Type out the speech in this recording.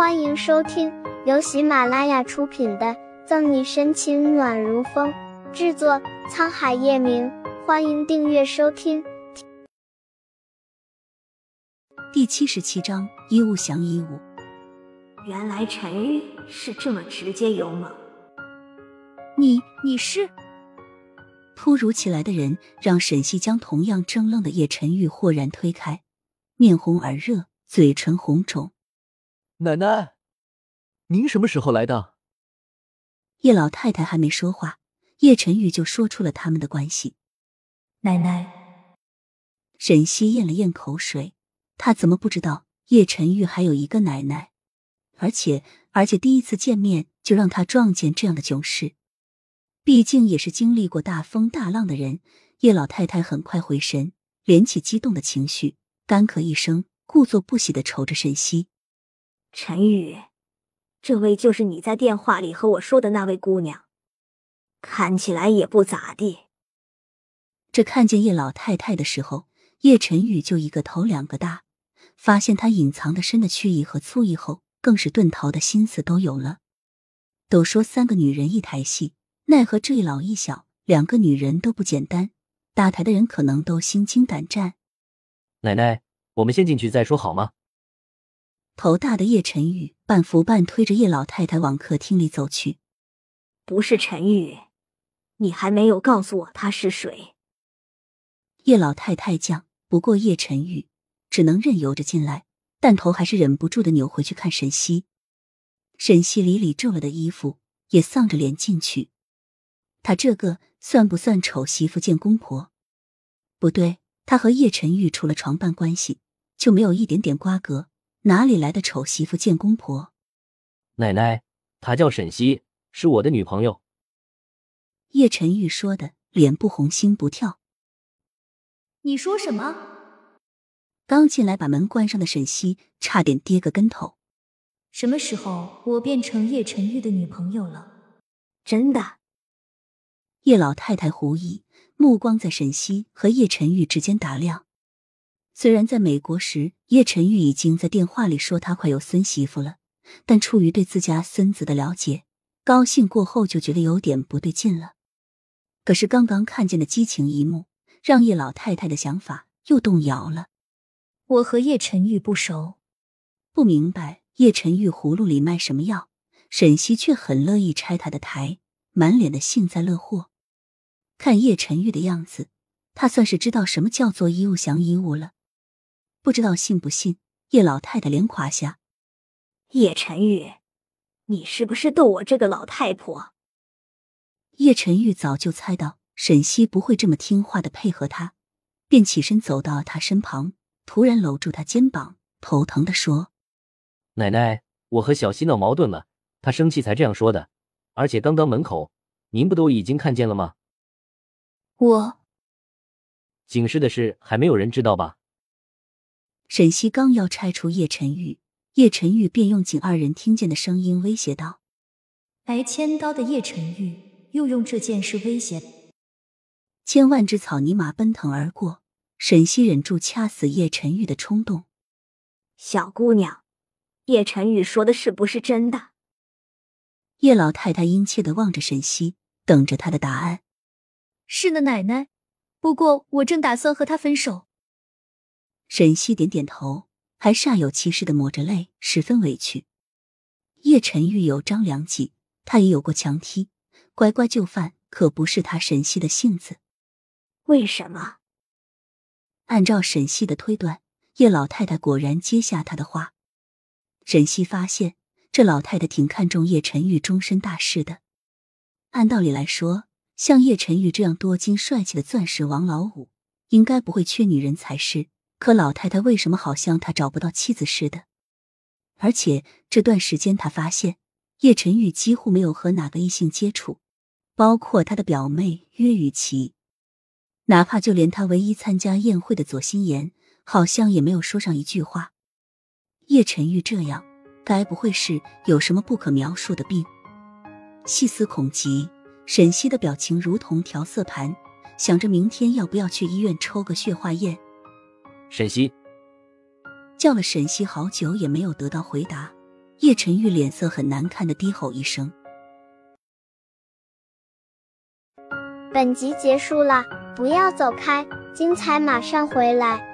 欢迎收听由喜马拉雅出品的《赠你深情暖如风》，制作沧海夜明。欢迎订阅收听。第七十七章：衣物降衣物。原来陈玉是这么直接勇猛。你你是？突如其来的人让沈西将同样怔愣的叶晨玉豁然推开，面红耳热，嘴唇红肿。奶奶，您什么时候来的？叶老太太还没说话，叶晨玉就说出了他们的关系。奶奶，沈西咽了咽口水，他怎么不知道叶晨玉还有一个奶奶？而且而且第一次见面就让他撞见这样的囧事。毕竟也是经历过大风大浪的人，叶老太太很快回神，敛起激动的情绪，干咳一声，故作不喜的瞅着沈西。陈宇，这位就是你在电话里和我说的那位姑娘，看起来也不咋地。这看见叶老太太的时候，叶晨宇就一个头两个大，发现她隐藏的深的曲意和醋意后，更是遁逃的心思都有了。都说三个女人一台戏。奈何这一老一小两个女人都不简单，打台的人可能都心惊胆战。奶奶，我们先进去再说好吗？头大的叶晨宇半扶半推着叶老太太往客厅里走去。不是陈玉，你还没有告诉我他是谁。叶老太太犟不过叶晨玉，只能任由着进来，但头还是忍不住的扭回去看沈西。沈西理理皱了的衣服，也丧着脸进去。他这个算不算丑媳妇见公婆？不对，他和叶晨玉除了床伴关系，就没有一点点瓜葛，哪里来的丑媳妇见公婆？奶奶，她叫沈西，是我的女朋友。叶晨玉说的，脸不红心不跳。你说什么？刚进来把门关上的沈西差点跌个跟头。什么时候我变成叶晨玉的女朋友了？真的？叶老太太狐疑，目光在沈西和叶晨玉之间打量。虽然在美国时，叶晨玉已经在电话里说他快有孙媳妇了，但出于对自家孙子的了解，高兴过后就觉得有点不对劲了。可是刚刚看见的激情一幕，让叶老太太的想法又动摇了。我和叶晨玉不熟，不明白叶晨玉葫芦里卖什么药，沈西却很乐意拆他的台，满脸的幸灾乐祸。看叶晨玉的样子，他算是知道什么叫做一物降一物了。不知道信不信？叶老太太脸垮下。叶晨玉，你是不是逗我这个老太婆？叶晨玉早就猜到沈西不会这么听话的配合他，便起身走到他身旁，突然搂住他肩膀，头疼的说：“奶奶，我和小西闹矛盾了，她生气才这样说的。而且刚刚门口，您不都已经看见了吗？”我警示的事还没有人知道吧？沈西刚要拆除叶晨玉，叶晨玉便用仅二人听见的声音威胁道：“挨千刀的叶晨玉又用这件事威胁。”千万只草泥马奔腾而过，沈西忍住掐死叶晨玉的冲动。小姑娘，叶晨玉说的是不是真的？叶老太太殷切的望着沈西，等着他的答案。是的，奶奶。不过我正打算和他分手。沈西点点头，还煞有其事的抹着泪，十分委屈。叶晨玉有张良计，他也有过强踢，乖乖就范，可不是他沈西的性子。为什么？按照沈西的推断，叶老太太果然接下他的话。沈西发现这老太太挺看重叶晨玉终身大事的。按道理来说。像叶晨玉这样多金帅气的钻石王老五，应该不会缺女人才是。可老太太为什么好像他找不到妻子似的？而且这段时间，他发现叶晨玉几乎没有和哪个异性接触，包括他的表妹约雨琪，哪怕就连他唯一参加宴会的左心言，好像也没有说上一句话。叶晨玉这样，该不会是有什么不可描述的病？细思恐极。沈西的表情如同调色盘，想着明天要不要去医院抽个血化验。沈西叫了沈西好久也没有得到回答，叶晨玉脸色很难看的低吼一声。本集结束了，不要走开，精彩马上回来。